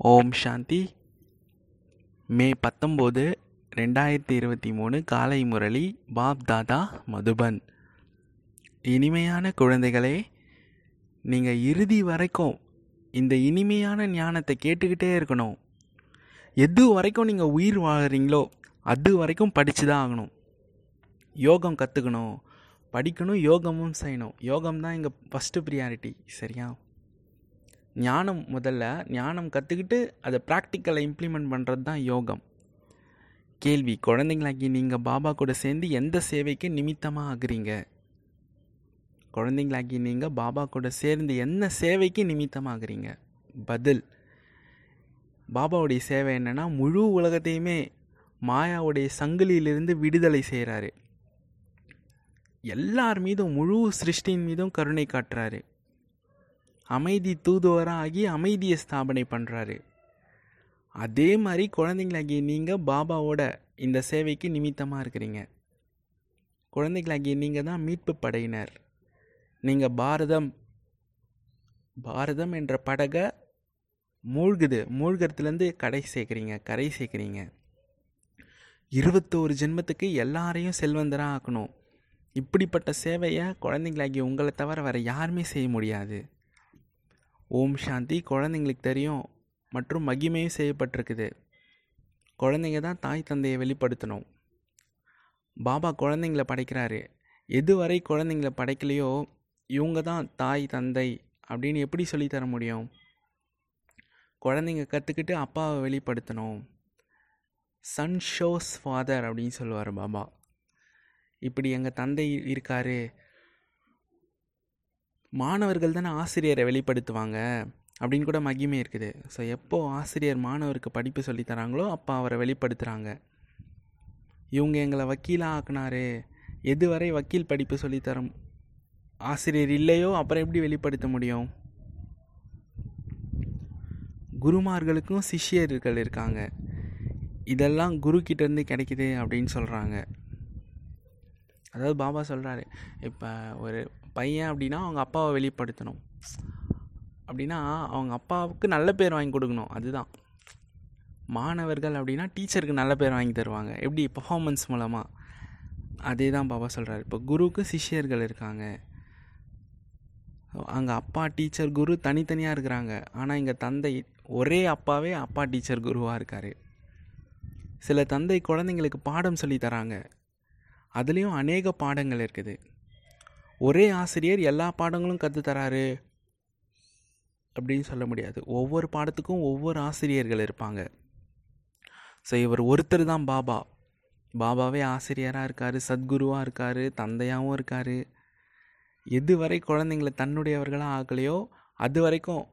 ஓம் சாந்தி. மே பத்தொம்போது ரெண்டாயிரத்தி இருபத்தி மூணு காலை முரளி பாப் தாதா மதுபன். இனிமையான குழந்தைகளே நீங்கள் இறுதி வரைக்கும் இந்த இனிமையான ஞானத்தை கேட்டுக்கிட்டே இருக்கணும். எது வரைக்கும் நீங்கள் உயிர் வாழறீங்களோ அது வரைக்கும் படித்து தான் ஆகணும். யோகம் கற்றுக்கணும் படிக்கணும் யோகமும் செய்யணும். யோகம் தான் எங்கள் ஃபஸ்ட்டு ப்ரியாரிட்டி சரியா? ஞானம் முதல்ல ஞானம் கற்றுக்கிட்டு அதை ப்ராக்டிக்கலை இம்ப்ளிமெண்ட் பண்ணுறது தான் யோகம். கேள்வி குழந்தைங்களாக்கி நீங்கள் பாபா கூட சேர்ந்து எந்த சேவைக்கு நிமித்தமாக ஆகுறீங்க? குழந்தைங்களாக்கி நீங்கள் பாபா கூட சேர்ந்து என்ன சேவைக்கு நிமித்தமாக ஆகுறீங்க? பதில் பாபாவுடைய சேவை என்னென்னா முழு உலகத்தையுமே மாயாவுடைய சங்கிலியிலிருந்து விடுதலை செய்கிறாரு எல்லார் மீதும் முழு சிருஷ்டியின் மீதும் கருணை காட்டுறாரு. அமைதி தூதுவராக ஆகி அமைதியை ஸ்தாபனை பண்ணுறாரு அதே மாதிரி குழந்தைங்களாகிய நீங்கள் பாபாவோட இந்த சேவைக்கு நிமித்தமாக இருக்கிறீங்க. குழந்தைகளாகிய நீங்கள் தான் மீட்பு படையினர். நீங்கள் பாரதம் பாரதம் என்ற படகை மூழ்குது. மூழ்கிறதுலேருந்து கடை சேர்க்குறீங்க கரை சேர்க்குறீங்க. இருபத்தோரு ஜென்மத்துக்கு எல்லாரையும் செல்வந்தராக ஆக்கணும். இப்படிப்பட்ட சேவையை குழந்தைங்களாகிய உங்களை தவிர வேறு யாருமே செய்ய முடியாது. ஓம் சாந்தி. குழந்தைங்களுக்கு தெரியும் மற்றும் மகிமையும் செய்யப்பட்டிருக்குது. குழந்தைங்க தான் தாய் தந்தையை வெளிப்படுத்தணும். பாபா குழந்தைங்கள படைக்கிறாரு. எதுவரை குழந்தைங்கள படைக்கலையோ இவங்க தான் தாய் தந்தை அப்படின்னு எப்படி சொல்லித்தர முடியும்? குழந்தைங்க கற்றுக்கிட்டு அப்பாவை வெளிப்படுத்தணும். சன் ஷோஸ் ஃபாதர் அப்படின்னு சொல்லுவார் பாபா. இப்படி எங்கள் தந்தை இருக்காரு. மாணவர்கள் தானே ஆசிரியரை வெளிப்படுத்துவாங்க அப்படின்னு கூட மகிமை இருக்குது. ஸோ எப்போ ஆசிரியர் மாணவருக்கு படிப்பு சொல்லித்தராங்களோ அப்போ அவரை வெளிப்படுத்துகிறாங்க இவங்க எங்களை வக்கீலாக ஆக்குனாரு எதுவரை வக்கீல் படிப்பு சொல்லித்தரம் ஆசிரியர் இல்லையோ அப்புறம் எப்படி வெளிப்படுத்த முடியும்? குருமார்களுக்கும் சிஷ்யர்கள் இருக்காங்க. இதெல்லாம் குரு கிட்டேருந்து கிடைக்குது அப்படின்னு சொல்கிறாங்க அதாவது பாபா சொல்கிறாரு இப்போ ஒரு பையன் அப்படின்னா அவங்க அப்பாவை வெளிப்படுத்தணும். அப்படின்னா அவங்க அப்பாவுக்கு நல்ல பேர் வாங்கி கொடுக்கணும். அதுதான். மாணவர்கள் அப்படின்னா டீச்சருக்கு நல்ல பேர் வாங்கி தருவாங்க. எப்படி? பர்ஃபாமன்ஸ் மூலமாக அதே தான் பாபா சொல்கிறாரு இப்போ குருவுக்கு சிஷ்யர்கள் இருக்காங்க. அங்கே அப்பா டீச்சர் குரு தனித்தனியாக இருக்கிறாங்க. ஆனால் இங்கே தந்தை ஒரே அப்பாவே அப்பா டீச்சர் குருவாக இருக்கார். சில தந்தை குழந்தைங்களுக்கு பாடம் சொல்லி தராங்க. அதுலேயும் அநேக பாடங்கள் இருக்குது. ஒரே ஆசிரியர் எல்லா பாடங்களும் கற்றுத்தராரு அப்படின்னு சொல்ல முடியாது. ஒவ்வொரு பாடத்துக்கும் ஒவ்வொரு ஆசிரியர்கள் இருப்பாங்க. ஸோ இவர் ஒருத்தர் தான் பாபா. பாபாவே ஆசிரியராக இருக்கார் சத்குருவாக இருக்கார் தந்தையாகவும் இருக்கார். எது வரை குழந்தைங்களை தன்னுடையவர்களாக ஆகலையோ அது வரைக்கும்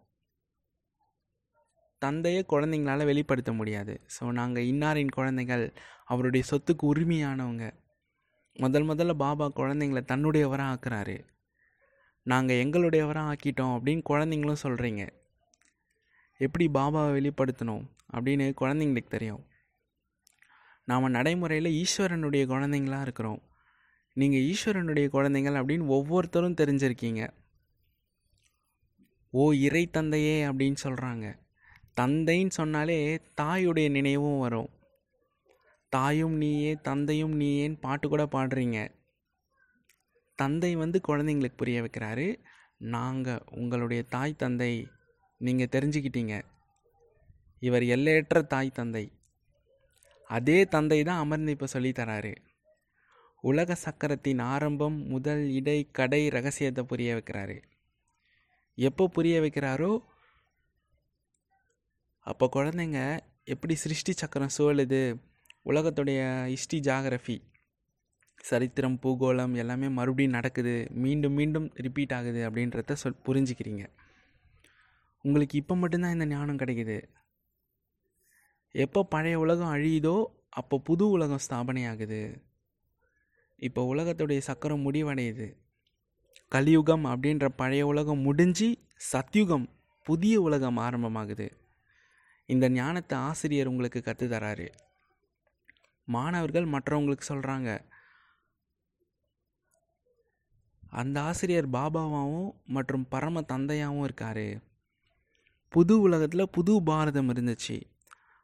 தந்தையை குழந்தைங்களால வெளிப்படுத்த முடியாது. ஸோ நாங்கள் இன்னாரின் குழந்தைகள் அவருடைய சொத்துக்கு உரிமையானவங்க. முதல் முதல்ல பாபா குழந்தைங்கள தன்னுடையவராக ஆக்குறாரு. நாங்கள் எங்களுடையவராக ஆக்கிட்டோம் அப்படின்னு குழந்தைங்களும் சொல்கிறீங்க எப்படி பாபாவை வெளிப்படுத்தணும் அப்படின்னு குழந்தைங்களுக்கு தெரியும். நாம் நடைமுறையில் ஈஸ்வரனுடைய குழந்தைங்களாக இருக்கிறோம். நீங்கள் ஈஸ்வரனுடைய குழந்தைங்கள் அப்படின்னு ஒவ்வொருத்தரும் தெரிஞ்சிருக்கீங்க. ஓ இறை தந்தையே அப்படின்னு சொல்கிறாங்க தந்தைன்னு சொன்னாலே தாயுடைய நினைவும் வரும். தாயும் நீயே தந்தையும் நீயேன்னு பாட்டு கூட பாடுறீங்க. தந்தை வந்து குழந்தைங்களுக்கு புரிய வைக்கிறாரு. நாங்கள் உங்களுடைய தாய் தந்தை நீங்கள் தெரிஞ்சுக்கிட்டீங்க. இவர் எல்லையற்ற தாய் தந்தை. அதே தந்தை தான் அமர்ந்து இப்போ சொல்லித்தராரு உலக சக்கரத்தின் ஆரம்பம் முதல் இடை கடை ரகசியத்தை புரிய வைக்கிறாரு. எப்போ புரிய வைக்கிறாரோ அப்போ குழந்தைங்க எப்படி சிருஷ்டி சக்கரம் சூழுது உலகத்துடைய ஹிஸ்ட்ரி ஜாகிரஃபி சரித்திரம் பூகோளம் எல்லாமே மறுபடியும் நடக்குது. மீண்டும் மீண்டும் ரிப்பீட் ஆகுது அப்படின்றத சொல் புரிஞ்சுக்கிறீங்க. உங்களுக்கு இப்போ மட்டும்தான் இந்த ஞானம் கிடைக்குது. எப்போ பழைய உலகம் அழியுதோ அப்போ புது உலகம் ஸ்தாபனை ஆகுது இப்போ உலகத்துடைய சக்கரம் முடிவடையுது. கலியுகம் அப்படின்ற பழைய உலகம் முடிஞ்சு சத்யுகம் புதிய உலகம் ஆரம்பமாகுது. இந்த ஞானத்தை ஆசிரியர் உங்களுக்கு கற்றுத்தராரு மாணவர்கள் மற்றவங்களுக்கு சொல்கிறாங்க அந்த ஆசிரியர் பாபாவாகவும் மற்றும் பரம தந்தையாகவும் இருக்கார். புது உலகத்தில் புது பாரதம் இருந்துச்சு.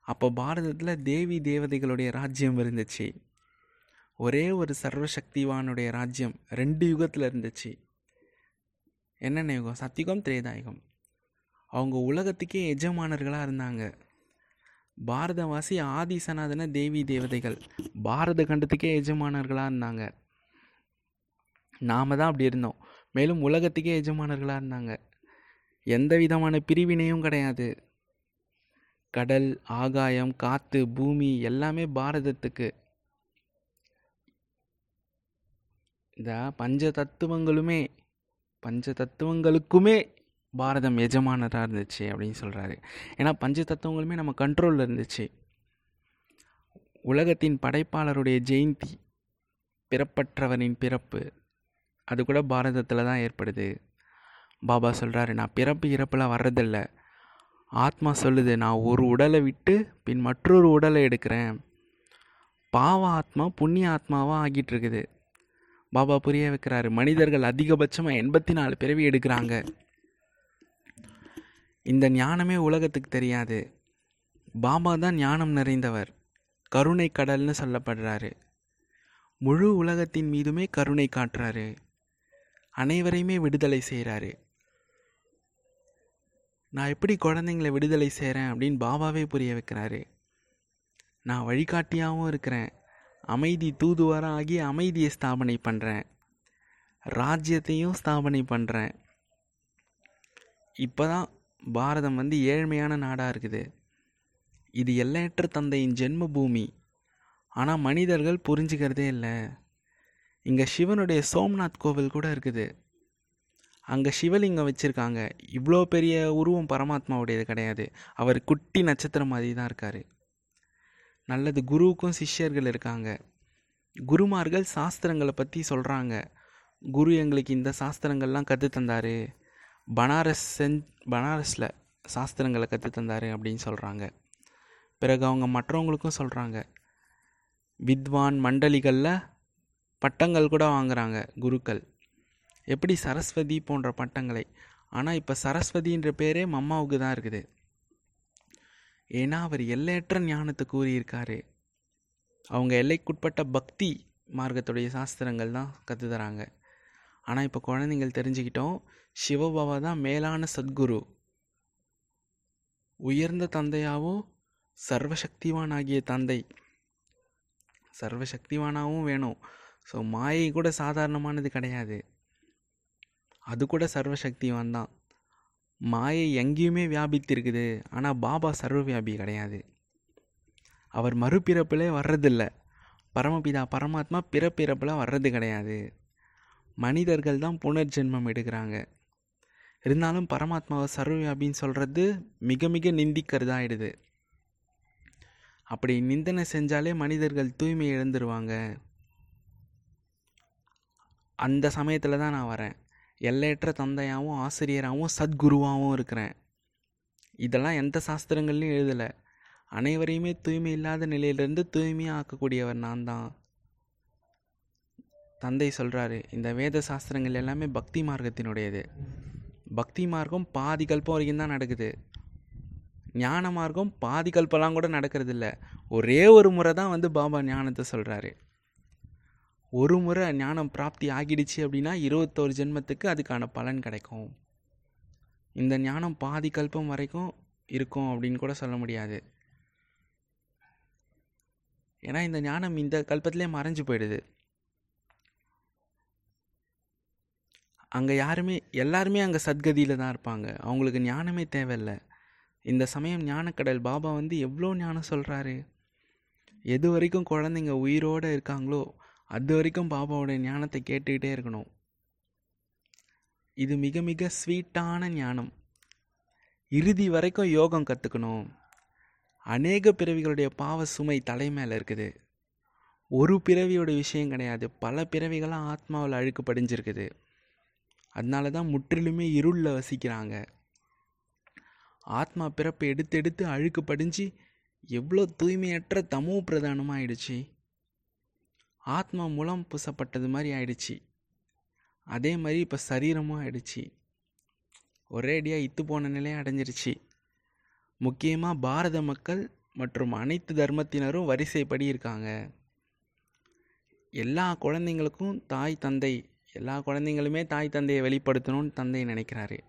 அப்போ பாரதத்தில் தேவி தேவதைகளுடைய ராஜ்யம் இருந்துச்சு. ஒரே ஒரு சர்வசக்திவானுடைய ராஜ்யம் ரெண்டு யுகத்தில் இருந்துச்சு. என்னென்ன யுகம்? சத்தியுகம் திரேதாயுகம். அவங்க உலகத்துக்கே எஜமானர்களாக இருந்தாங்க. பாரதவாசி ஆதி சனாதன தேவி தேவதைகள். பாரத கண்டத்துக்கே எஜமானர்களாக இருந்தாங்க நாம தான் அப்படி இருந்தோம். மேலும் உலகத்துக்கே எஜமானர்களாக இருந்தாங்க எந்த விதமான பிரிவினையும் கிடையாது. கடல் ஆகாயம் காற்று பூமி எல்லாமே பாரதத்துக்கு. இந்த பஞ்ச தத்துவங்களுமே பஞ்ச தத்துவங்களுக்குமே பாரதம் எஜமானராக இருந்துச்சு அப்படின்னு சொல்கிறாரு ஏன்னா பஞ்ச தத்துவங்களுமே நம்ம கண்ட்ரோலில் இருந்துச்சு. உலகத்தின் படைப்பாளருடைய ஜெயந்தி பிறப்பற்றவரின் பிறப்பு அது கூட பாரதத்தில் தான் ஏற்படுது. பாபா சொல்கிறாரு நான் பிறப்பு இறப்பில் வர்றதில்ல. ஆத்மா சொல்லுது நான் ஒரு உடலை விட்டு பின் மற்றொரு உடலை எடுக்கிறேன். பாவ ஆத்மா புண்ணிய ஆத்மாவாக ஆகிட்டு இருக்குது பாபா புரிய வைக்கிறாரு மனிதர்கள் அதிகபட்சமாக எண்பத்தி நாலு பிறவி எடுக்கிறாங்க. இந்த ஞானமே உலகத்துக்கு தெரியாது. பாபா தான் ஞானம் நிறைந்தவர். கருணை கடல்னு சொல்லப்படுறாரு. முழு உலகத்தின் மீதுமே கருணை காட்டுறாரு. அனைவரையுமே விடுதலை செய்கிறாரு நான் எப்படி குழந்தைங்களை விடுதலை செய்கிறேன் அப்படின்னு பாபாவே புரிய வைக்கிறாரு. நான் வழிகாட்டியாகவும் இருக்கிறேன். அமைதி தூதுவாராக ஆகி அமைதியை ஸ்தாபனை பண்ணுறேன் ராஜ்யத்தையும் ஸ்தாபனை பண்ணுறேன் இப்போ தான் பாரதம் வந்து ஏழ்மையான நாடாக இருக்குது. இது எல்லையற்ற தந்தையின் ஜென்ம பூமி ஆனால் மனிதர்கள் புரிஞ்சுக்கிறதே இல்லை. இங்கே சிவனுடைய சோம்நாத் கோவில் கூட இருக்குது. அங்கே சிவலிங்கம் வச்சுருக்காங்க. இவ்வளோ பெரிய உருவம் பரமாத்மாவுடையது கிடையாது. அவர் குட்டி நட்சத்திரம் மாதிரி தான் இருக்கார். நல்லது குருவுக்கும் சிஷ்யர்கள் இருக்காங்க. குருமார்கள் சாஸ்திரங்களை பற்றி சொல்கிறாங்க குரு எங்களுக்கு இந்த சாஸ்திரங்கள்லாம் கற்று தந்தார். பனாரஸ் செஞ் பனாரஸில் சாஸ்திரங்களை கற்று தந்தார் அப்படின்னு சொல்கிறாங்க பிறகு அவங்க மற்றவங்களுக்கும் சொல்கிறாங்க வித்வான் மண்டலிகளில் பட்டங்கள் கூட வாங்குகிறாங்க குருக்கள். எப்படி சரஸ்வதி போன்ற பட்டங்களை? ஆனால் இப்போ சரஸ்வதின்ற பேரே மம்மாவுக்கு தான் இருக்குது. ஏன்னா அவர் எல்லையற்ற ஞானத்தை கூறியிருக்காரு. அவங்க எல்லைக்குட்பட்ட பக்தி மார்க்கத்துடைய சாஸ்திரங்கள் தான் கற்றுத்தராங்க ஆனால் இப்போ குழந்தைங்கள் தெரிஞ்சுக்கிட்டோம் சிவபாபா தான் மேலான சத்குரு. உயர்ந்த தந்தையாகவும் சர்வசக்திவான் ஆகிய தந்தை. சர்வசக்திவானாகவும் வேணும். ஸோ மாயை கூட சாதாரணமானது கிடையாது. அது கூட சர்வசக்திவான் தான். மாயை எங்கேயுமே வியாபித்திருக்குது. ஆனால் பாபா சர்வவியாபி கிடையாது. அவர் மறுபிறப்பிலே வர்றதில்லை. பரமபிதா பரமாத்மா பிறப்பிறப்பில் வர்றது கிடையாது. மனிதர்கள் தான் புனர்ஜென்மம் எடுக்கிறாங்க. இருந்தாலும் பரமாத்மாவை சர்வவியாபின்னு சொல்கிறது மிக மிக நிந்திக்கிறதாயிடுது அப்படி நிந்தனை செஞ்சாலே மனிதர்கள் தூய்மை இழந்துருவாங்க. அந்த சமயத்தில் தான் நான் வரேன். எல்லையற்ற தந்தையாகவும் ஆசிரியராகவும் சத்குருவாகவும் இருக்கிறேன். இதெல்லாம் எந்த சாஸ்திரங்கள்லையும் எழுதலை. அனைவரையுமே தூய்மை இல்லாத நிலையிலிருந்து தூய்மையாக ஆக்கக்கூடியவர் நான் தான். தந்தை சொல்கிறாரு இந்த வேத சாஸ்திரங்கள் எல்லாமே பக்தி மார்க்கத்தினுடையது. பக்தி மார்க்கம் பாதி கல்பம் வரைக்கும் தான் நடக்குது. ஞான மார்க்கம் பாதி கல்பெல்லாம் கூட நடக்கிறது இல்லை ஒரே ஒரு முறை தான் வந்து பாபா ஞானத்தை சொல்கிறாரு ஒரு முறை ஞானம் பிராப்தி ஆகிடுச்சு அப்படின்னா இருபத்தோரு ஜென்மத்துக்கு அதுக்கான பலன் கிடைக்கும். இந்த ஞானம் பாதி கல்பம் வரைக்கும் இருக்கும் அப்படின்னு கூட சொல்ல முடியாது. ஏன்னா இந்த ஞானம் இந்த கல்பத்திலே மறைஞ்சு போயிடுது. அங்கே யாருமே எல்லாருமே அங்கே சத்கதியில் தான் இருப்பாங்க. அவங்களுக்கு ஞானமே தேவையில்லை. இந்த சமயம் ஞானக்கடல் பாபா வந்து எவ்வளோ ஞானம் சொல்கிறாரு எது வரைக்கும் குழந்தைங்க உயிரோடு இருக்காங்களோ அது வரைக்கும் பாபாவோட ஞானத்தை கேட்டுக்கிட்டே இருக்கணும். இது மிக மிக ஸ்வீட்டான ஞானம். இறுதி வரைக்கும் யோகம் கற்றுக்கணும் அநேக பிறவிகளுடைய பாவ சுமை தலை மேலே இருக்குது. ஒரு பிறவியோட விஷயம் கிடையாது. பல பிறவிகளாக ஆத்மாவில் அழுக்கு படிஞ்சிருக்குது. அதனால தான் முற்றிலுமே இருளில் வசிக்கிறாங்க. ஆத்மா பிறப்பை எடுத்து எடுத்து அழுக்கு படிஞ்சு எவ்வளோ தூய்மையற்ற தமோ பிரதானமாக ஆயிடுச்சு ஆத்மா மூலம் பூசப்பட்டது மாதிரி ஆயிடுச்சு. அதே மாதிரி இப்போ சரீரமும் ஆயிடுச்சு. ஒரே அடியாக இத்து போன நிலையை அடைஞ்சிருச்சு. முக்கியமாக பாரத மக்கள் மற்றும் அனைத்து தர்மத்தினரும் வரிசைப்படி இருக்காங்க. எல்லா குழந்தைங்களுக்கும் தாய் தந்தை எல்லா குழந்தைங்களுமே தாய் தந்தையை வெளிப்படுத்தணும்னு தந்தை நினைக்கிறாரு.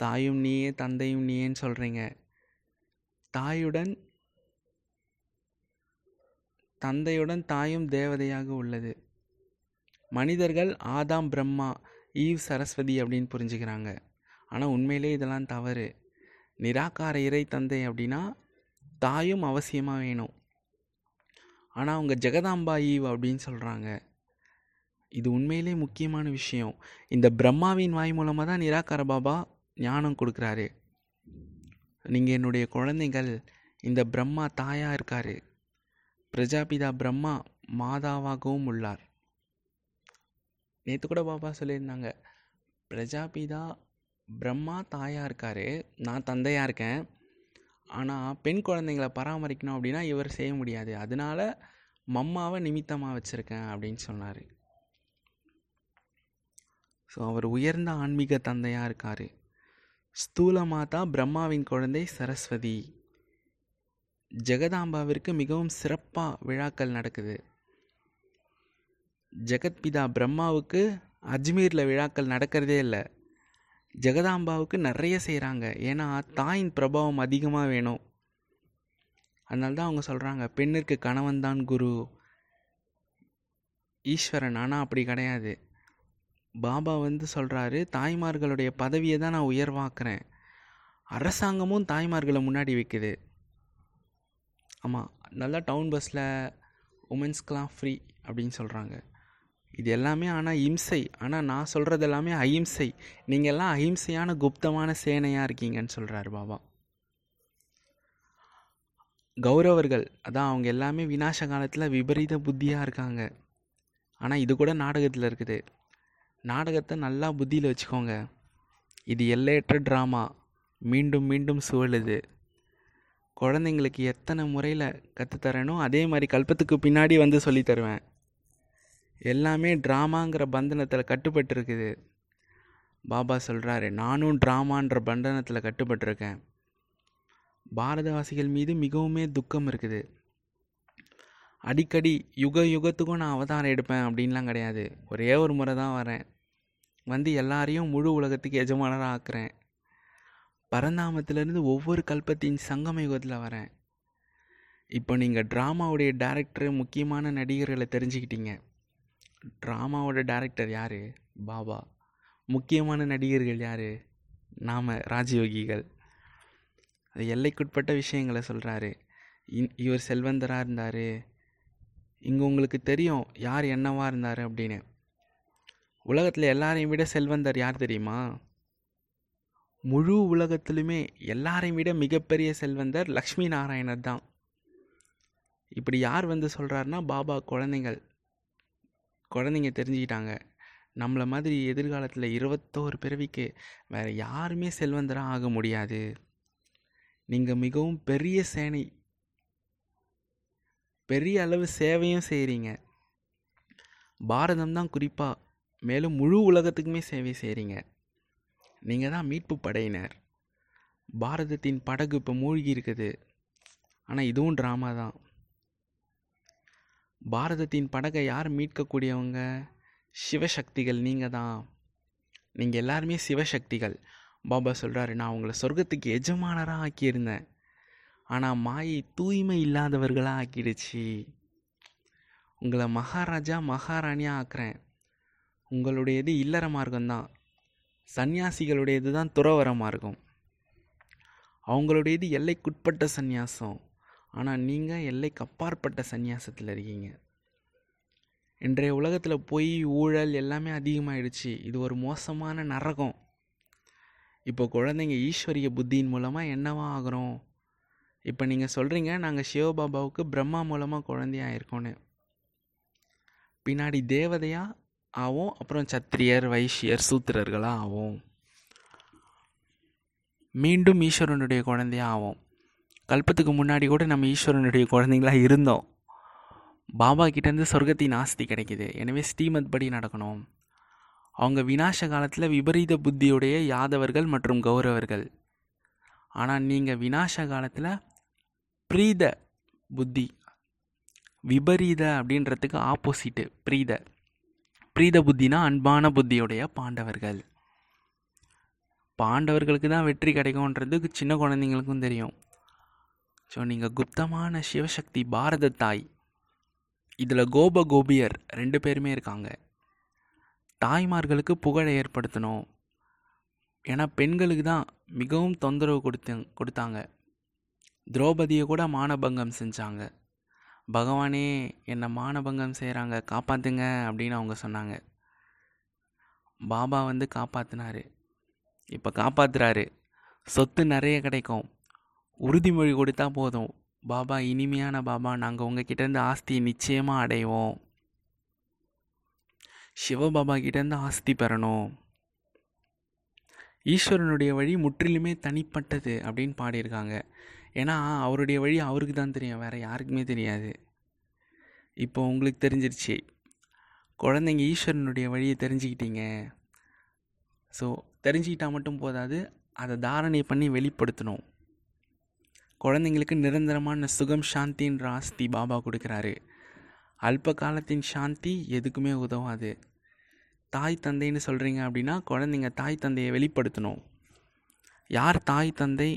தாயும் நீயே தந்தையும் நீயேன்னு சொல்கிறீங்க தாயுடன் தந்தையுடன் தாயும் தேவதையாக உள்ளது. மனிதர்கள் ஆதாம் பிரம்மா ஈவ் சரஸ்வதி அப்படின்னு புரிஞ்சுக்கிறாங்க. ஆனால் உண்மையிலே இதெல்லாம் தவறு. நிராகார இறை தந்தை அப்படின்னா தாயும் அவசியமாக வேணும். ஆனால் அவங்க ஜெகதாம்பா ஈவ் அப்படின்னு சொல்கிறாங்க இது உண்மையிலே முக்கியமான விஷயம். இந்த பிரம்மாவின் வாய் மூலமாக தான் நிராகார பாபா ஞானம் கொடுக்குறாரு. நீங்கள் என்னுடைய குழந்தைகள் இந்த பிரம்மா தாயாக இருக்கார். பிரஜாபிதா பிரம்மா மாதாவாகவும் உள்ளார். நேற்று கூட பாபா சொல்லியிருந்தாங்க பிரஜாபிதா பிரம்மா தாயாக இருக்கார். நான் தந்தையாக இருக்கேன். ஆனால் பெண் குழந்தைங்கள பராமரிக்கணும் அப்படின்னா இவர் செய்ய முடியாது. அதனால மம்மாவை நிமித்தமாக வச்சுருக்கேன் அப்படின்னு சொன்னார். ஸோ அவர் உயர்ந்த ஆன்மீக தந்தையாக இருக்கார். ஸ்தூல மாதா பிரம்மாவின் குழந்தை சரஸ்வதி. ஜெகதாம்பாவிற்கு மிகவும் சிறப்பாக விழாக்கள் நடக்குது. ஜெகத்பிதா பிரம்மாவுக்கு அஜ்மீரில் விழாக்கள் நடக்கிறதே இல்லை. ஜெகதாம்பாவுக்கு நிறைய செய்கிறாங்க ஏன்னா தாயின் பிரபாவம் அதிகமாக வேணும். அதனால தான் அவங்க சொல்கிறாங்க பெண்ணிற்கு கணவன் தான் குரு. ஈஸ்வரன். ஆனால் அப்படி கிடையாது. பாபா வந்து சொல்கிறாரு தாய்மார்களுடைய பதவியை தான் நான் உயர்வாக்குறேன். அரசாங்கமும் தாய்மார்களை முன்னாடி வைக்குது. ஆமாம் நல்லா டவுன் பஸ்ஸில் உமன்ஸ்க்கெலாம் ஃப்ரீ அப்படின்னு சொல்கிறாங்க இது எல்லாமே ஆனால் இம்சை. ஆனால் நான் சொல்கிறது எல்லாமே அஹிம்சை. நீங்கள் எல்லாம் அஹிம்சையான குப்தமான சேனையாக இருக்கீங்கன்னு சொல்கிறாரு பாபா. கௌரவர்கள் அதான் அவங்க எல்லாமே வினாச காலத்தில் விபரீத புத்தியாக இருக்காங்க. ஆனால் இது கூட நாடகத்தில் இருக்குது. நாடகத்தை நல்லா புத்தியில் வச்சுக்கோங்க. இது எல்லையற்ற ட்ராமா மீண்டும் மீண்டும் சுழலுது. குழந்தைங்களுக்கு எத்தனை முறையில் கற்றுத்தரேனோ அதே மாதிரி கல்பத்துக்கு பின்னாடி வந்து சொல்லித் தருவேன். எல்லாமே ட்ராமாங்கிற பந்தனத்தில் கட்டுப்பட்டு இருக்குது பாபா சொல்கிறாரு நானும் ட்ராமான்ற பந்தனத்தில் கட்டுப்பட்டிருக்கேன். பாரதவாசிகள் மீது மிகவுமே துக்கம் இருக்குது. அடிக்கடி யுக யுகத்துக்கும் நான் அவதாரம் எடுப்பேன் அப்படின்லாம் கிடையாது. ஒரே ஒரு முறை தான் வரேன். வந்து எல்லாரையும் முழு உலகத்துக்கு எஜமானராக ஆக்குறேன். பரந்தாமத்திலேருந்து ஒவ்வொரு கல்பத்தின் சங்கம யுகத்தில் வரேன். இப்போ நீங்கள் ட்ராமாவுடைய டேரக்டர் முக்கியமான நடிகர்களை தெரிஞ்சுக்கிட்டீங்க. ட்ராமாவோட டேரக்டர் யார்? பாபா. முக்கியமான நடிகர்கள் யார்? நாம் ராஜயோகிகள். அது எல்லைக்குட்பட்ட விஷயங்களை சொல்கிறாரு இவர் செல்வந்தராக இருந்தார். இங்கே உங்களுக்கு தெரியும் யார் என்னவாக இருந்தார் அப்படின்னு. உலகத்தில் எல்லாரையும் விட செல்வந்தர் யார் தெரியுமா? முழு உலகத்திலுமே எல்லாரையும் விட மிகப்பெரிய செல்வந்தர் லக்ஷ்மி நாராயணர் தான். இப்படி யார் வந்து சொல்கிறாருன்னா பாபா குழந்தைங்கள் குழந்தைங்க தெரிஞ்சுக்கிட்டாங்க. நம்மளை மாதிரி எதிர்காலத்தில் இருபத்தோரு பிறவிக்கு வேறு யாருமே செல்வந்தராக ஆக முடியாது. நீங்கள் மிகவும் பெரிய சேனை. பெரிய அளவு சேவையும் செய்கிறீங்க பாரதம் தான் குறிப்பாக மேலும் முழு உலகத்துக்குமே சேவை செய்கிறீங்க நீங்கள் தான் மீட்பு படையினர். பாரதத்தின் படகு இப்போ மூழ்கி இருக்குது. ஆனால் இதுவும் ட்ராமா தான். பாரதத்தின் படகை யார் மீட்கக்கூடியவங்க? சிவசக்திகள் நீங்கள் தான். நீங்கள் எல்லாருமே சிவசக்திகள். பாபா சொல்கிறாரு நான் உங்களை சொர்க்கத்துக்கு எஜமானராக ஆக்கியிருந்தேன். ஆனால் மாயை தூய்மை இல்லாதவர்களாக ஆக்கிடுச்சு. உங்களை மகாராஜா மகாராணியாக ஆக்குறேன். உங்களுடையது இல்லற மார்க்கம்தான். சந்நியாசிகளுடையது தான் துறவர மார்க்கம். அவங்களுடையது எல்லைக்குட்பட்ட சந்நியாசம். ஆனால் நீங்கள் எல்லைக்கு அப்பாற்பட்ட சந்நியாசத்தில் இருக்கீங்க. இன்றைய உலகத்தில் போய் ஊழல் எல்லாமே அதிகமாகிடுச்சு இது ஒரு மோசமான நரகம். இப்போ குழந்தைங்க ஈஸ்வரிய புத்தியின் மூலமாக என்னவா ஆகிறோம்? இப்போ நீங்கள் சொல்கிறீங்க நாங்கள் சிவபாபாவுக்கு பிரம்மா மூலமாக குழந்தையாக இருக்கோன்னு. பின்னாடி தேவதையாக ஆகும் அப்புறம் சத்திரியர் வைஷ்யர் சூத்திரர்களாக ஆகும் மீண்டும் ஈஸ்வரனுடைய குழந்தையாக ஆகும் கல்பத்துக்கு முன்னாடி கூட நம்ம ஈஸ்வரனுடைய குழந்தைங்களாக இருந்தோம். பாபா கிட்டேருந்து சொர்க்கத்தின் ஆஸ்தி கிடைக்கிது. எனவே ஸ்ரீமத் படி நடக்கணும். அவங்க வினாச காலத்தில் விபரீத புத்தியுடைய யாதவர்கள் மற்றும் கௌரவர்கள். ஆனால் நீங்கள் வினாச காலத்தில் பிரீத புத்தி விபரீத அப்படின்றதுக்கு ஆப்போசிட்டு பிரீத. பிரீத புத்தினா அன்பான புத்தியுடைய பாண்டவர்கள். பாண்டவர்களுக்கு தான் வெற்றி கிடைக்கும்ன்றது சின்ன குழந்தைங்களுக்கும் தெரியும். ஸோ நீங்கள் குப்தமான சிவசக்தி பாரத தாய் இதில் கோப கோபியர் ரெண்டு பேருமே இருக்காங்க. தாய்மார்களுக்கு புகழை ஏற்படுத்தணும். ஏன்னா பெண்களுக்கு தான் மிகவும் தொந்தரவு கொடுத்து கொடுத்தாங்க. திரௌபதியை கூட மானபங்கம் செஞ்சாங்க. பகவானே என்னை மானபங்கம் செய்கிறாங்க காப்பாற்றுங்க அப்படின்னு அவங்க சொன்னாங்க. பாபா வந்து காப்பாற்றினாரு இப்போ காப்பாத்துறாரு. சொத்து நிறைய கிடைக்கும். உறுதிமொழி கொடுத்தா போதும். பாபா இனிமையான பாபா நாங்கள் உங்ககிட்டேருந்து ஆஸ்தியை நிச்சயமாக அடைவோம். சிவபாபா கிட்டேருந்து ஆஸ்தி பெறணும். ஈஸ்வரனுடைய வழி முற்றிலுமே தனிப்பட்டது அப்படின்னு பாடியிருக்காங்க. ஏன்னா அவருடைய வழி அவருக்கு தான் தெரியும். வேறு யாருக்குமே தெரியாது. இப்போ உங்களுக்கு தெரிஞ்சிருச்சு. குழந்தைங்க ஈஸ்வரனுடைய வழியை தெரிஞ்சுக்கிட்டீங்க. ஸோ தெரிஞ்சுக்கிட்டால் மட்டும் போதாது அதை தாரணை பண்ணி வெளிப்படுத்தணும். குழந்தைங்களுக்கு நிரந்தரமான சுகம் சாந்தின்ற ஆஸ்தி பாபா கொடுக்குறாரு. அல்ப காலத்தின் சாந்தி எதுக்குமே உதவாது. தாய் தந்தைன்னு சொல்கிறீங்க அப்படின்னா குழந்தைங்க தாய் தந்தையை வெளிப்படுத்தணும். யார் தாய் தந்தை?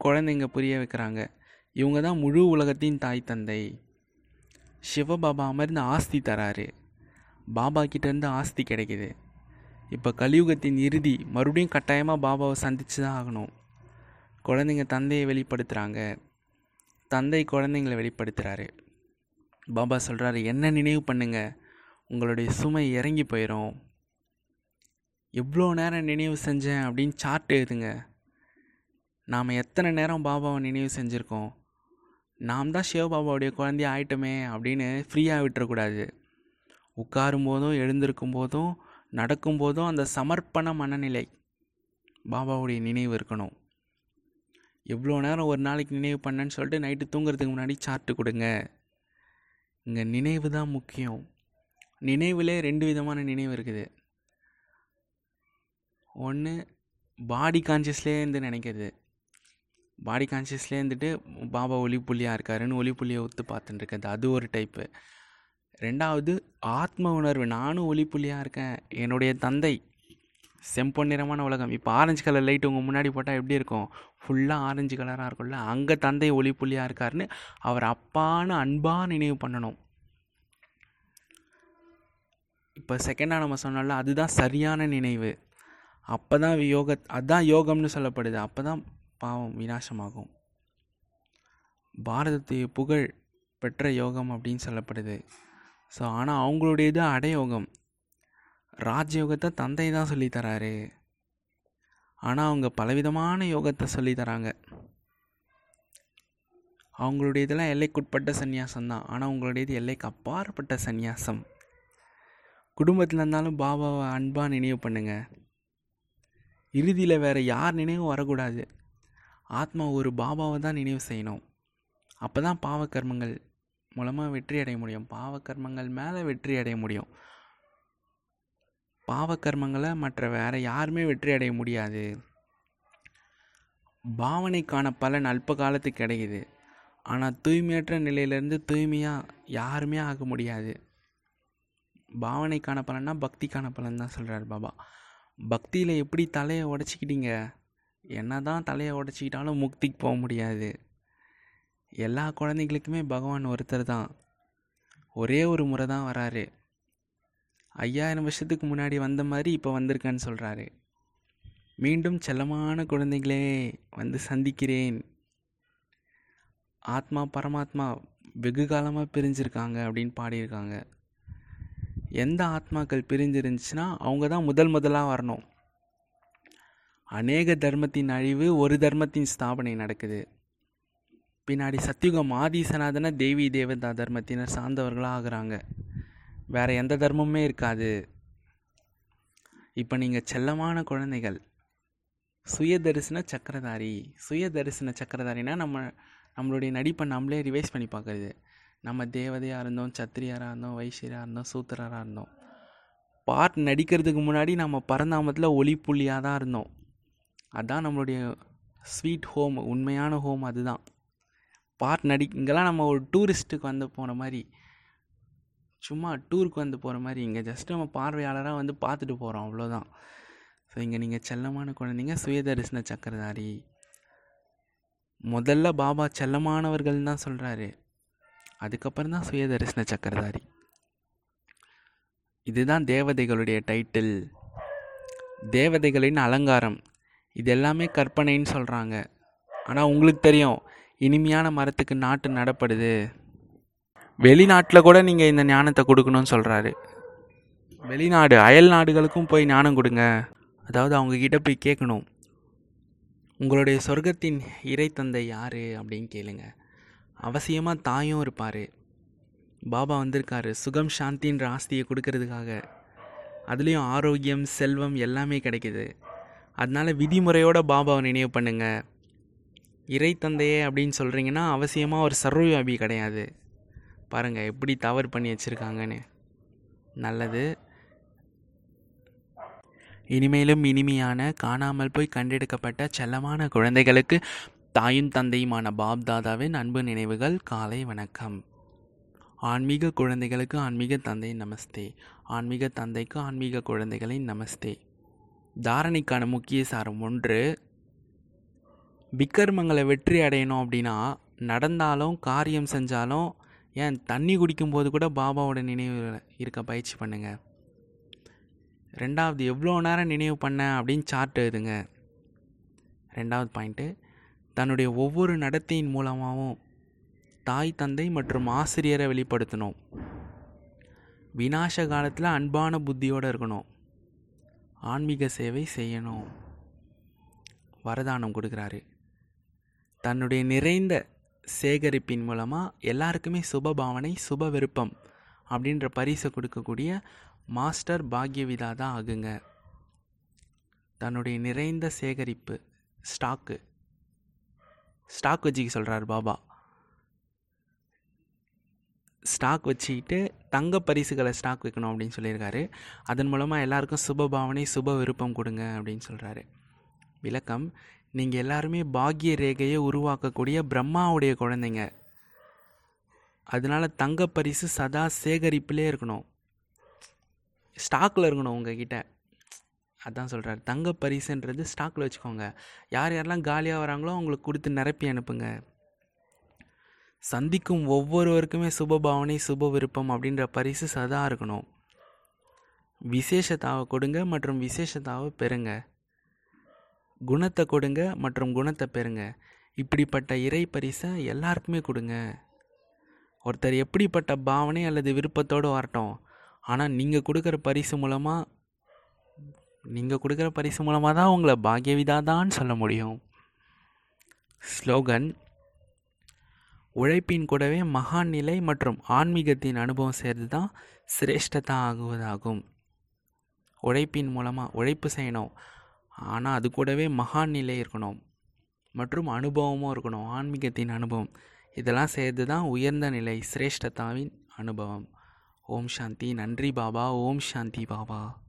குழந்தைங்க புரிய வைக்கிறாங்க. இவங்க தான் முழு உலகத்தின் தாய் தந்தை. சிவபாபா அமர்ந்து ஆஸ்தி தராரு. பாபா கிட்டேருந்து ஆஸ்தி கிடைக்குது. இப்போ கலியுகத்தின் இறுதி மறுபடியும் கட்டாயமாக பாபாவை சந்தித்து தான் ஆகணும். குழந்தைங்க தந்தையை வெளிப்படுத்துகிறாங்க தந்தை குழந்தைங்களை வெளிப்படுத்துகிறாரு பாபா சொல்கிறாரு என்ன நினைவு பண்ணுங்க? உங்களுடைய சுமை இறங்கி போயிடும் எவ்வளோ நேரம் நினைவு செஞ்சேன்? அப்படின்னு சார்ட் எழுதுங்க. நாம் எத்தனை நேரம் பாபாவை நினைவு செஞ்சுருக்கோம்? நாம் தான் சிவபாபாவுடைய குழந்தைய ஆயிட்டோமே அப்படின்னு ஃப்ரீயாக விட்டுறக்கூடாது. உட்காரும் போதும் எழுந்திருக்கும் போதும் நடக்கும் போதும் அந்த சமர்ப்பண மனநிலை பாபாவுடைய நினைவு இருக்கணும். எவ்வளோ நேரம் ஒரு நாளைக்கு நினைவு பண்ணேன்னு சொல்லிட்டு நைட்டு தூங்குறதுக்கு முன்னாடி சார்ட்டு கொடுங்க. இங்கே நினைவு தான் முக்கியம். நினைவுலே ரெண்டு விதமான நினைவு இருக்குது. ஒன்று பாடி கான்சியஸ்லேருந்து நினைக்கிறது. பாடி கான்ஷியஸ்லேயே இருந்துட்டு பாபா ஒளி புள்ளியாக இருக்காருன்னு ஒளி புள்ளியை ஒத்து பார்த்துட்டு இருக்கிறது அது ஒரு டைப்பு ரெண்டாவது ஆத்ம உணர்வு. நானும் ஒளி புள்ளியாக இருக்கேன். என்னுடைய தந்தை செம்பொன் நிறமான உலகம். இப்போ ஆரஞ்சு கலர் லைட் உங்கள் முன்னாடி போட்டால் எப்படி இருக்கும்? ஃபுல்லாக ஆரஞ்சு கலராக இருக்கும்ல. அங்கே தந்தை ஒளி புள்ளியாக இருக்காருன்னு அவர் அப்பான்னு அன்பாக நினைவு பண்ணணும். இப்போ செகண்டாக நம்ம சொன்னால அதுதான் சரியான நினைவு. அப்போ தான் யோக அதுதான் யோகம்னு சொல்லப்படுது. அப்போ தான் பாவம் விநாசமாகும். பாரதத்தை புகழ் பெற்ற யோகம் அப்படின்னு சொல்லப்படுது. ஸோ ஆனால் அவங்களுடையது அடையோகம். ராஜயோகத்தை தந்தை தான் சொல்லித்தராரு ஆனால் அவங்க பலவிதமான யோகத்தை சொல்லித்தராங்க அவங்களுடைய இதெல்லாம் எல்லைக்குட்பட்ட சந்நியாசம் தான். ஆனால் உங்களுடையது எல்லைக்கு அப்பாற்பட்ட சந்நியாசம். குடும்பத்தில் இருந்தாலும் பாபாவை அன்பாக நினைவு பண்ணுங்கள் இறுதியில் வேறு யார் நினைவும் வரக்கூடாது. ஆத்மா ஒரு பாபாவை தான் நினைவு செய்யணும். அப்போ தான் பாவக்கர்மங்கள் மூலமாக வெற்றி அடைய முடியும். பாவக்கர்மங்கள் மேலே வெற்றி அடைய முடியும். பாவக்கர்மங்களை மற்ற வேறு யாருமே வெற்றி அடைய முடியாது. பாவனைக்கான பலன் அல்ப காலத்துக்கு கிடைக்குது. ஆனால் தூய்மையற்ற நிலையிலேருந்து தூய்மையாக யாருமே ஆக முடியாது. பாவனைக்கான பலன்னா பக்திக்கான பலன் தான் சொல்கிறார் பாபா. பக்தியில் எப்படி தலையை உடச்சிக்கிட்டீங்க? என்ன தான் தலையை உடச்சிக்கிட்டாலும் முக்திக்கு போக முடியாது. எல்லா குழந்தைங்களுக்குமே பகவான் ஒருத்தர் தான். ஒரே ஒரு முறை தான் வராரு. ஐயாயிரம் வருஷத்துக்கு முன்னாடி வந்த மாதிரி இப்போ வந்திருக்கேன்னு சொல்கிறாரு மீண்டும் செல்லமான குழந்தைகளே வந்து சந்திக்கிறேன். ஆத்மா பரமாத்மா வெகு காலமாக பிரிஞ்சிருக்காங்க அப்படின்னு பாடியிருக்காங்க. எந்த ஆத்மாக்கள் பிரிஞ்சிருந்துச்சுன்னா அவங்க தான் முதல் முதலாக வரணும். அநேக தர்மத்தின் அழிவு ஒரு தர்மத்தின் ஸ்தாபனை நடக்குது. பின்னாடி சத்தியுகம் ஆதி சனாதன தேவி தேவதா தர்மத்தினர் சார்ந்தவர்களாக ஆகுறாங்க. வேறு எந்த தர்மமுமே இருக்காது. இப்போ நீங்கள் செல்லமான குழந்தைகள். சுய தரிசன சக்கரதாரி. சுய தரிசன சக்கரதாரினா நம்ம நம்மளுடைய நடிப்பை நம்மளே ரிவைஸ் பண்ணி பார்க்குறது. நம்ம தேவதையாக இருந்தோம் சத்திரியாராக இருந்தோம் வைசியராக இருந்தோம் சூத்திரராக இருந்தோம். பாட் நடிக்கிறதுக்கு முன்னாடி நம்ம பரந்தாமத்தில் ஒளி புள்ளியாக தான் இருந்தோம். அதுதான் நம்மளுடைய ஸ்வீட் ஹோம் உண்மையான ஹோம் அதுதான். பார்ட் நடி இங்கெல்லாம் நம்ம ஒரு டூரிஸ்ட்டுக்கு வந்து போன மாதிரி சும்மா டூருக்கு வந்து போகிற மாதிரி இங்கே ஜஸ்ட் நம்ம பார்வையாளராக வந்து பார்த்துட்டு போகிறோம் அவ்வளோதான் ஸோ இங்கே நீங்கள் செல்லமான குழந்தைங்க சுயதரிசன சக்கரதாரி. முதல்ல பாபா செல்லமானவர்கள் தான் சொல்கிறாரு அதுக்கப்புறம் தான் சுயதரிசன சக்கரதாரி. இதுதான் தேவதைகளுடைய டைட்டில் தேவதைகளின் அலங்காரம். இது எல்லாமே கற்பனைன்னு சொல்கிறாங்க ஆனால் உங்களுக்கு தெரியும் இனிமையான மரத்துக்கு நாட்டு நடப்படுது. வெளிநாட்டில் கூட நீங்கள் இந்த ஞானத்தை கொடுக்கணும்னு சொல்கிறாரு வெளிநாடு அயல் நாடுகளுக்கும் போய் ஞானம் கொடுங்க. அதாவது அவங்கக்கிட்ட போய் கேட்கணும். உங்களுடைய சொர்க்கத்தின் இறை தந்தை யார் அப்படின்னு கேளுங்க. அவசியமாக தாயும் இருப்பார். பாபா வந்திருக்காரு. சுகம் சாந்தின்ற ஆஸ்தியை கொடுக்கறதுக்காக. அதுலேயும் ஆரோக்கியம் செல்வம் எல்லாமே கிடைக்கிது. அதனால் விதிமுறையோட பாபாவை நினைவு பண்ணுங்கள் இறை தந்தையே அப்படின்னு சொல்கிறீங்கன்னா அவசியமாக ஒரு சர்வவியாபி கிடையாது. பாருங்கள் எப்படி தவறு பண்ணி வச்சுருக்காங்கன்னு. நல்லது. இனிமேலும் இனிமையான காணாமல் போய் கண்டெடுக்கப்பட்ட செல்லமான குழந்தைகளுக்கு தாயும் தந்தையுமான பாப் தாதாவின் அன்பு நினைவுகள் காலை வணக்கம். ஆன்மீக குழந்தைகளுக்கு ஆன்மீக தந்தை நமஸ்தே. ஆன்மீக தந்தைக்கு ஆன்மீக குழந்தைகளின் நமஸ்தே. தாரணைக்கான முக்கிய சாரம் ஒன்று விக்கர்மங்களை வெற்றி அடையணும் அப்படின்னா நடந்தாலும் காரியம் செஞ்சாலும் ஏன் தண்ணி குடிக்கும்போது கூட பாபாவோட நினைவு இருக்க பயிற்சி பண்ணுங்கள் ரெண்டாவது எவ்வளோ நேரம் நினைவு பண்ண அப்படின்னு சார்ட் எழுதுங்க. ரெண்டாவது பாயிண்ட்டு தன்னுடைய ஒவ்வொரு நடத்தையின் மூலமாகவும் தாய் தந்தை மற்றும் ஆசிரியரை வெளிப்படுத்தணும். வினாச காலத்தில் அன்பான புத்தியோடு இருக்கணும். ஆன்மீக சேவை செய்யணும். வரதானம் கொடுக்குறாரு. தன்னுடைய நிறைந்த சேகரிப்பின் மூலமாக எல்லாருக்குமே சுப பாவனை சுப விருப்பம் அப்படின்ற பரிசை கொடுக்கக்கூடிய மாஸ்டர் பாக்யவிதா தான் ஆகுங்க. தன்னுடைய நிறைந்த சேகரிப்பு ஸ்டாக்கு. ஸ்டாக் வச்சுக்க சொல்கிறார் பாபா. ஸ்டாக் வச்சுக்கிட்டு தங்க பரிசுகளை ஸ்டாக் வைக்கணும் அப்படின்னு சொல்லியிருக்காரு. அதன் மூலமாக எல்லாருக்கும் சுப பாவனை சுப விருப்பம் கொடுங்க அப்படின்னு சொல்கிறாரு விளக்கம் நீங்கள் எல்லாருமே பாக்கிய ரேகையை உருவாக்கக்கூடிய பிரம்மாவுடைய குழந்தைங்க. அதனால தங்க பரிசு சதா சேகரிப்பிலே இருக்கணும். ஸ்டாக்கில் இருக்கணும் உங்ககிட்ட. அதான் சொல்கிறார் தங்க பரிசுன்றது ஸ்டாக்கில் வச்சுக்கோங்க. யார் யாரெல்லாம் காலியாக வராங்களோ அவங்களுக்கு கொடுத்து நிரப்பி அனுப்புங்க. சந்திக்கும் ஒவ்வொருவருக்குமே சுப பாவனை சுப விருப்பம் அப்படின்ற பரிசு சதா இருக்கணும். விசேஷத்தாவை கொடுங்க மற்றும் விசேஷத்தாவை பெறுங்க. குணத்தை கொடுங்க மற்றும் குணத்தை பெறுங்க. இப்படிப்பட்ட இறை பரிசை எல்லாருக்குமே கொடுங்க. ஒருத்தர் எப்படிப்பட்ட பாவனை அல்லது விருப்பத்தோடு வரட்டும். ஆனால் நீங்கள் கொடுக்குற பரிசு மூலமாக நீங்கள் கொடுக்குற பரிசு மூலமாக தான் உங்களை பாக்யவிதாதான்னு சொல்ல முடியும். ஸ்லோகன் உழைப்பின் கூடவே மகான் நிலை மற்றும் ஆன்மீகத்தின் அனுபவம் சேர்ந்து தான் சிரேஷ்டதா ஆகுவதாகும். உழைப்பின் மூலமாக உழைப்பு செய்யணும். ஆனால் அது கூடவே மகான் நிலை இருக்கணும். மற்றும் அனுபவமும் இருக்கணும். ஆன்மீகத்தின் அனுபவம். இதெல்லாம் சேர்த்து தான் உயர்ந்த நிலை சிரேஷ்டதாவின் அனுபவம். ஓம் சாந்தி. நன்றி பாபா. ஓம் சாந்தி பாபா.